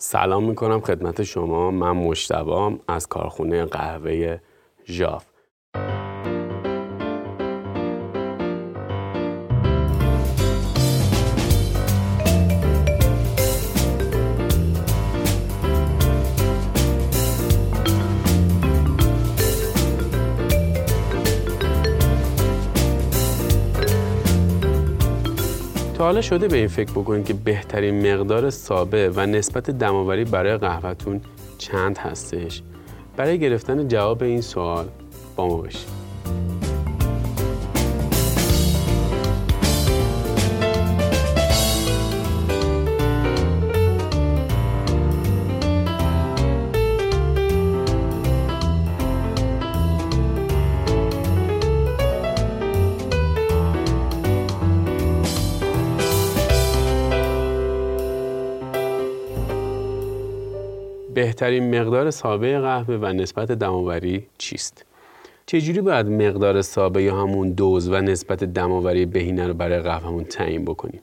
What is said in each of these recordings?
سلام می‌کنم خدمت شما. من مشتبام از کارخونه قهوه ژاف. حالا شده به این فکر بکنید که بهترین مقدار سابه و نسبت دماوری برای قهوهتون چند هستش؟ برای گرفتن جواب این سوال با ما باشید. بهترین مقدار سابه قهوه و نسبت دماوری چیست؟ چجوری باید مقدار سابه یا همون دوز و نسبت دماوری بهینه رو برای قهوهمون تعیین بکنیم؟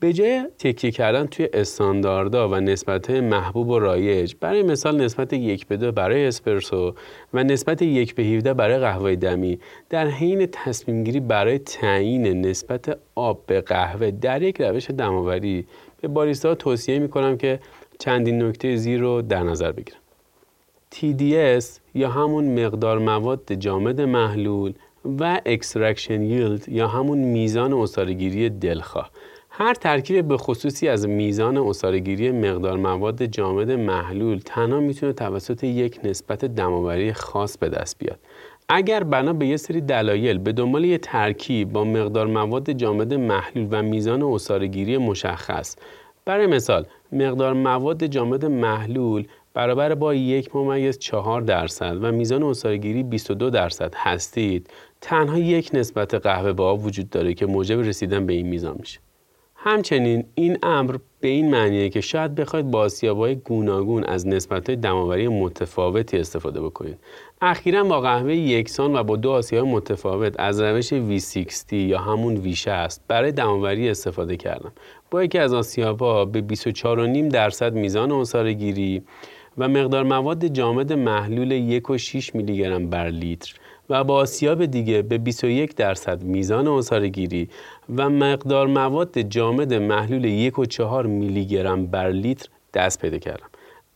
به جای تکیه کردن توی استانداردها و نسبت محبوب و رایج برای مثال نسبت یک به دو برای اسپرسو و نسبت یک به 17 برای قهوه دمی در حین تصمیم گیری برای تعیین نسبت آب به قهوه در یک روش دماوری به باریستا توصیه می کنم که چندین نکته زیر رو در نظر بگیرم. TDS یا همون مقدار مواد جامد محلول و extraction yield یا همون میزان عصاره‌گیری دلخواه هر ترکیب به خصوصی از میزان عصاره‌گیری مقدار مواد جامد محلول تنها می‌تونه توسط یک نسبت دم‌آوری خاص به دست بیاد اگر بنا به یه سری دلایل به دنبال یه ترکیب با مقدار مواد جامد محلول و میزان عصاره‌گیری مشخص برای مثال مقدار مواد جامد محلول برابر با یک ممیز چهار درصد و میزان اصارگیری 22 درصد هستید. تنها یک نسبت قهوه با وجود داره که موجب رسیدن به این میزان میشه. همچنین این امر به این معنیه که شاید بخواید با آسیابهای گوناگون از نسبتهای دماوری متفاوتی استفاده بکنید. اخیرا با قهوه یکسان و با دو آسیاب متفاوت از روش V60 یا همون V60 برای دماوری استفاده کردم. با یکی از آسیابها به 24.5 درصد میزان اصاره گیری و مقدار مواد جامد محلول 1.6 میلی گرم بر لیتر و با آسیاب دیگه به 21 درصد میزان اصاره گیری و مقدار مواد جامد محلول 1.4 میلی گرم بر لیتر دست پیدا کردم.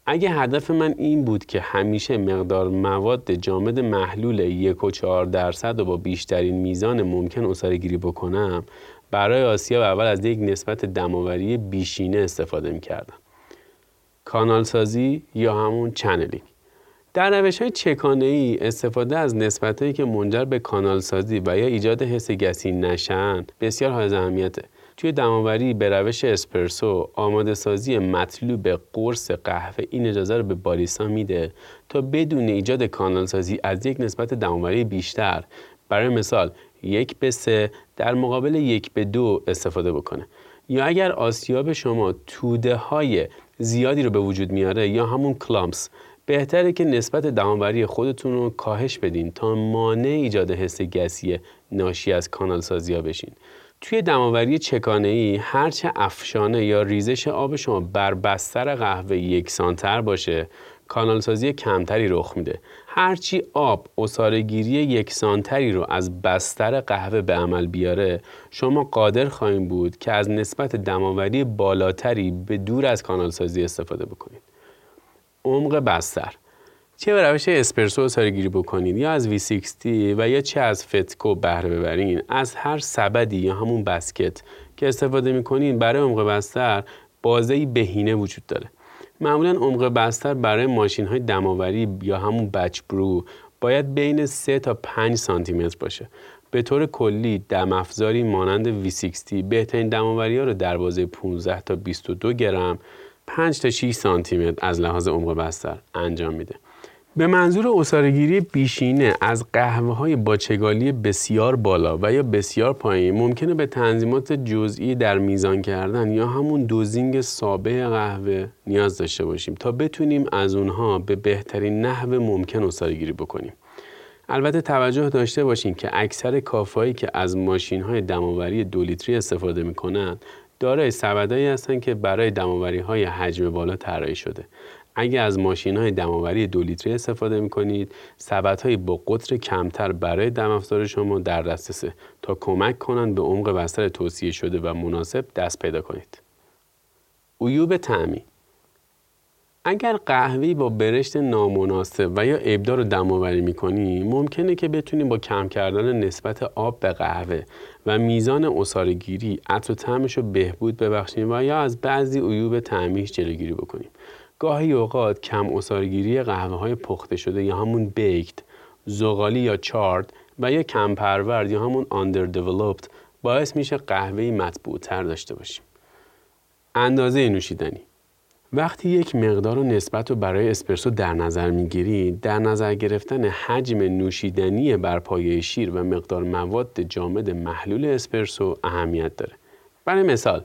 اگه هدف من این بود که همیشه مقدار مواد جامد محلول 1.4 درصد و با بیشترین میزان ممکن اصاره گیری بکنم برای آسیاب اول از یک نسبت دم‌آوری بیشینه استفاده می کردم. کانال سازی یا همون channeling در روش های چکانه ای استفاده از نسبت هایی که منجر به کانال سازی و یا ایجاد حس گسی نشن بسیار حائز اهمیته توی دم‌آوری به روش اسپرسو آماده سازی مطلوب قرص قهوه این اجازه رو به باریستا میده تا بدون ایجاد کانال سازی از یک نسبت دم‌آوری بیشتر برای مثال یک به سه در مقابل یک به دو استفاده بکنه. یا اگر آسیاب شما توده های زیادی رو به وجود میاره یا همون کلامس بهتره که نسبت دماوری خودتون رو کاهش بدین تا مانع ایجاد حس گسی ناشی از کانال سازی ها بشین. توی دماوری چکانه ای هرچه افشانه یا ریزش آب شما بر بستر قهوه یکسانتر باشه کانال سازی کمتری رخ میده. هرچی آب اصارگیری یکسانتری رو از بستر قهوه به عمل بیاره شما قادر خواهیم بود که از نسبت دماوری بالاتری به دور از کانال سازی استفاده بکنید. عمق بستر. چه به روش اسپرسو سارگیری بکنید یا از V60 و یا چه از فتکو بهره ببرین از هر سبدی یا همون بسکت که استفاده می‌کنین برای عمق بستر بازه بهینه وجود داره. معمولا عمق بستر برای ماشین های دماوری یا همون بچ برو باید بین 3 تا 5 سانتی متر باشه. به طور کلی دم افزاری مانند V60 بهترین دماوری ها رو در بازه 15 تا 22 گرم 5 تا 6 سانتی متر از لحاظ عمق بستر انجام میده. به منظور اصارگیری بیشینه از قهوه های باچگالی بسیار بالا و یا بسیار پایین ممکنه به تنظیمات جزئی در میزان کردن یا همون دوزینگ سابه قهوه نیاز داشته باشیم تا بتونیم از اونها به بهترین نحو ممکن اصارگیری بکنیم. البته توجه داشته باشیم که اکثر کافهایی که از ماشین های دماوری دو لیتری استفاده می‌کنن دارای سبدایی هستند که برای دماوری های حجم بالا طراحی شده اگر از ماشین های دماوری دو لیتری استفاده می کنید سبدهایی با قطر کمتر برای دم شما در دسترسه. تا کمک کنند به عمق بستر توصیه شده و مناسب دست پیدا کنید. عیوب تعمی اگر قهوه‌ای با برشت نامناسب و یا ابدار رو دماوری می‌کنی ممکنه که بتونی با کم کردن نسبت آب به قهوه و میزان اصارگیری عطر و طعمش رو بهبود ببخشیم و یا از بعضی عیوب تعمیش جلوگیری بکنیم. گاهی اوقات کم اصارگیری قهوه های پخته شده یا همون بیکت زغالی یا چارد و یا کم پرورد یا همون underdeveloped باعث میشه قهوه مطبوع تر داشته باشیم. اندازه نوشیدنی. وقتی یک مقدار و نسبت رو برای اسپرسو در نظر می‌گیری در نظر گرفتن حجم نوشیدنی بر پایه شیر و مقدار مواد جامد محلول اسپرسو اهمیت داره. برای مثال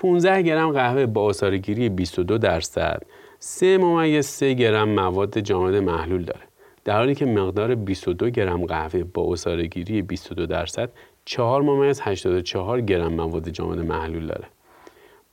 15 گرم قهوه با آثارگیری 22 درصد. 3 ممیز 3 گرم مواد جامد محلول داره. در حالی که مقدار 22 گرم قهوه با اصارگیری 22 درصد 4 ممیز 84 گرم مواد جامد محلول داره.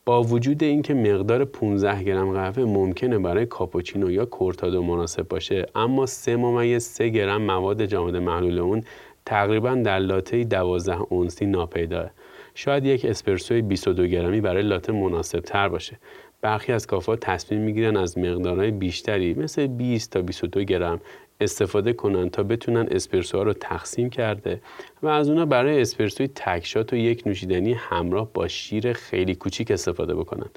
با وجود اینکه مقدار 15 گرم قهوه ممکنه برای کاپوچینو یا کورتادو مناسب باشه اما 3 ممیز 3 گرم مواد جامد محلول اون تقریبا در لاته 12 اونسی ناپیداه شاید یک اسپرسوی 22 گرمی برای لاته مناسب تر باشه. برخی از کافا تصمیم می‌گیرن از مقدارهای بیشتری مثل 20 تا 22 گرم استفاده کنن تا بتونن اسپرسو ها رو تقسیم کرده و از اونا برای اسپرسوی تکشات و یک نوشیدنی همراه با شیر خیلی کوچیک استفاده بکنن.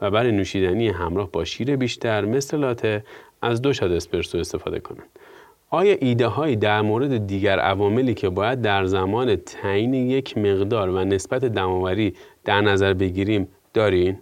و برای نوشیدنی همراه با شیر بیشتر مثل لاته از دو شاد اسپرسو استفاده کنن. آیا ایده هایی در مورد دیگر عواملی که باید در زمان تعیین یک مقدار و نسبت دماوری در نظر بگیریم دارین؟